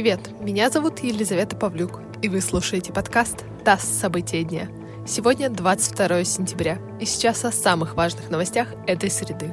Привет, меня зовут Елизавета Павлюк, и вы слушаете подкаст «ТАСС. События дня». Сегодня 22 сентября, и сейчас о самых важных новостях этой среды.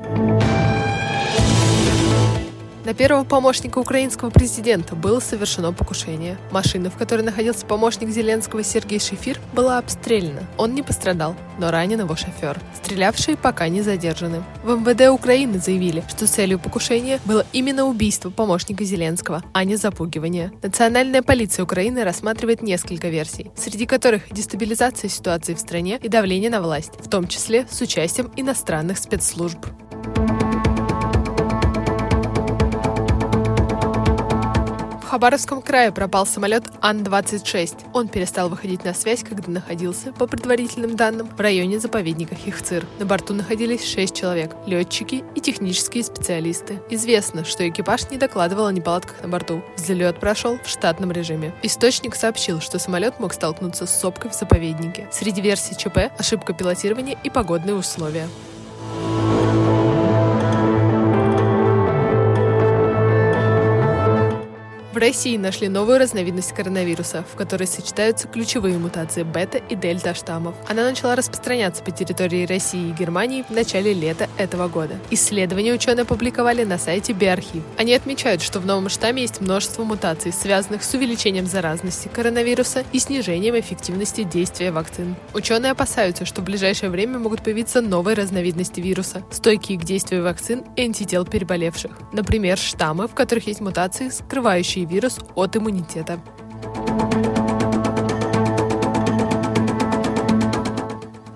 На первого помощника украинского президента было совершено покушение. Машина, в которой находился помощник Зеленского Сергей Шефир, была обстреляна. Он не пострадал, но ранен его шофер. Стрелявшие пока не задержаны. В МВД Украины заявили, что целью покушения было именно убийство помощника Зеленского, а не запугивание. Национальная полиция Украины рассматривает несколько версий, среди которых дестабилизация ситуации в стране и давление на власть, в том числе с участием иностранных спецслужб. Хабаровском крае пропал самолет Ан-26. Он перестал выходить на связь, когда находился, по предварительным данным, в районе заповедника Хихцир. На борту находились шесть человек – летчики и технические специалисты. Известно, что экипаж не докладывал о неполадках на борту. Взлет прошел в штатном режиме. Источник сообщил, что самолет мог столкнуться с сопкой в заповеднике. Среди версий ЧП – ошибка пилотирования и погодные условия. В России нашли новую разновидность коронавируса, в которой сочетаются ключевые мутации бета и дельта штаммов. Она начала распространяться по территории России и Германии в начале лета этого года. Исследования ученые опубликовали на сайте Биархив. Они отмечают, что в новом штамме есть множество мутаций, связанных с увеличением заразности коронавируса и снижением эффективности действия вакцин. Ученые опасаются, что в ближайшее время могут появиться новые разновидности вируса, стойкие к действию вакцин и антител переболевших. Например, штаммы, в которых есть мутации, скрывающие вирус от иммунитета.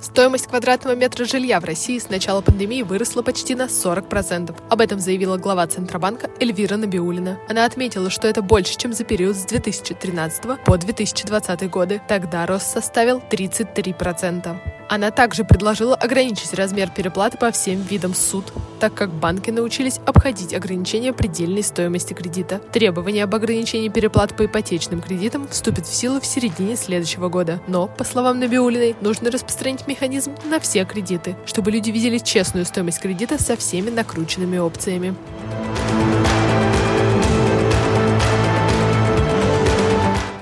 Стоимость квадратного метра жилья в России с начала пандемии выросла почти на 40%. Об этом заявила глава Центробанка Эльвира Набиулина. Она отметила, что это больше, чем за период с 2013 по 2020 годы. Тогда рост составил 33%. Она также предложила ограничить размер переплаты по всем видам суд, так как банки научились обходить ограничения предельной стоимости кредита. Требование об ограничении переплат по ипотечным кредитам вступит в силу в середине следующего года. Но, по словам Набиулиной, нужно распространить механизм на все кредиты, чтобы люди видели честную стоимость кредита со всеми накрученными опциями.